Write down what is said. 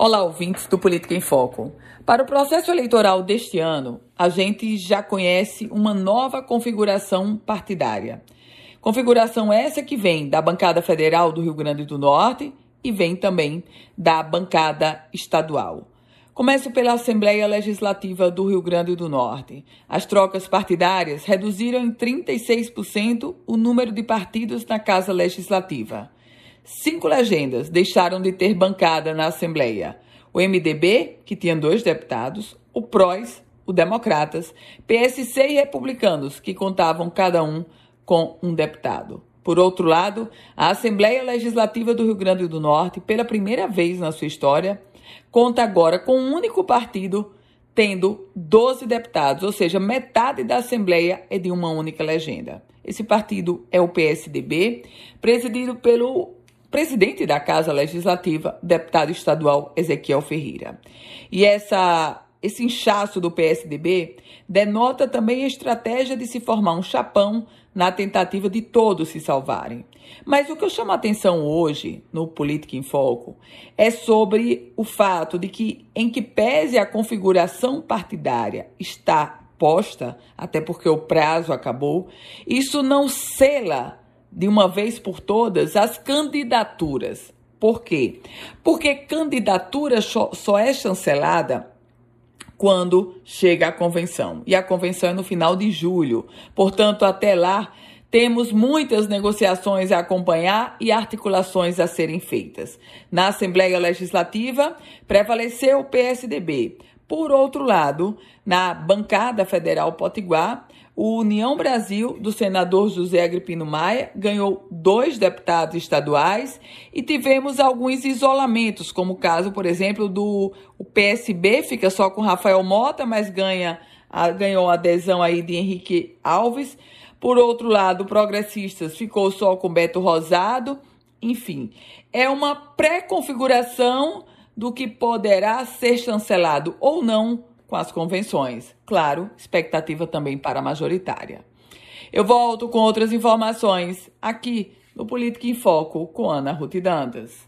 Olá, ouvintes do Política em Foco. Para o processo eleitoral deste ano, a gente já conhece uma nova configuração partidária. Configuração essa que vem da bancada federal do Rio Grande do Norte e vem também da bancada estadual. Começo pela Assembleia Legislativa do Rio Grande do Norte. As trocas partidárias reduziram em 36% o número de partidos na Casa Legislativa. Cinco legendas deixaram de ter bancada na Assembleia. O MDB, que tinha dois deputados, o PROS, o Democratas, PSC e Republicanos, que contavam cada um com um deputado. Por outro lado, a Assembleia Legislativa do Rio Grande do Norte, pela primeira vez na sua história, conta agora com um único partido tendo 12 deputados, ou seja, metade da Assembleia é de uma única legenda. Esse partido é o PSDB, presidido pelo presidente da Casa Legislativa, deputado estadual Ezequiel Ferreira. E essa esse inchaço do PSDB denota também a estratégia de se formar um chapão na tentativa de todos se salvarem. Mas o que eu chamo a atenção hoje no Política em Foco é sobre o fato de que, em que pese a configuração partidária está posta, até porque o prazo acabou, isso não sela de uma vez por todas as candidaturas. Por quê? Porque candidatura só é chancelada quando chega a convenção. E a convenção é no final de julho. Portanto, até lá, temos muitas negociações a acompanhar e articulações a serem feitas. Na Assembleia Legislativa, prevaleceu o PSDB. Por outro lado, na bancada federal Potiguar, o União Brasil, do senador José Agripino Maia, ganhou dois deputados estaduais e tivemos alguns isolamentos, como o caso, por exemplo, do o PSB, fica só com Rafael Mota, mas ganha, a, ganhou a adesão aí de Henrique Alves. Por outro lado, Progressistas ficou só com Beto Rosado. Enfim, é uma pré-configuração do que poderá ser chancelado ou não com as convenções. Claro, expectativa também para a majoritária. Eu volto com outras informações aqui no Política em Foco com Ana Ruth Dantas.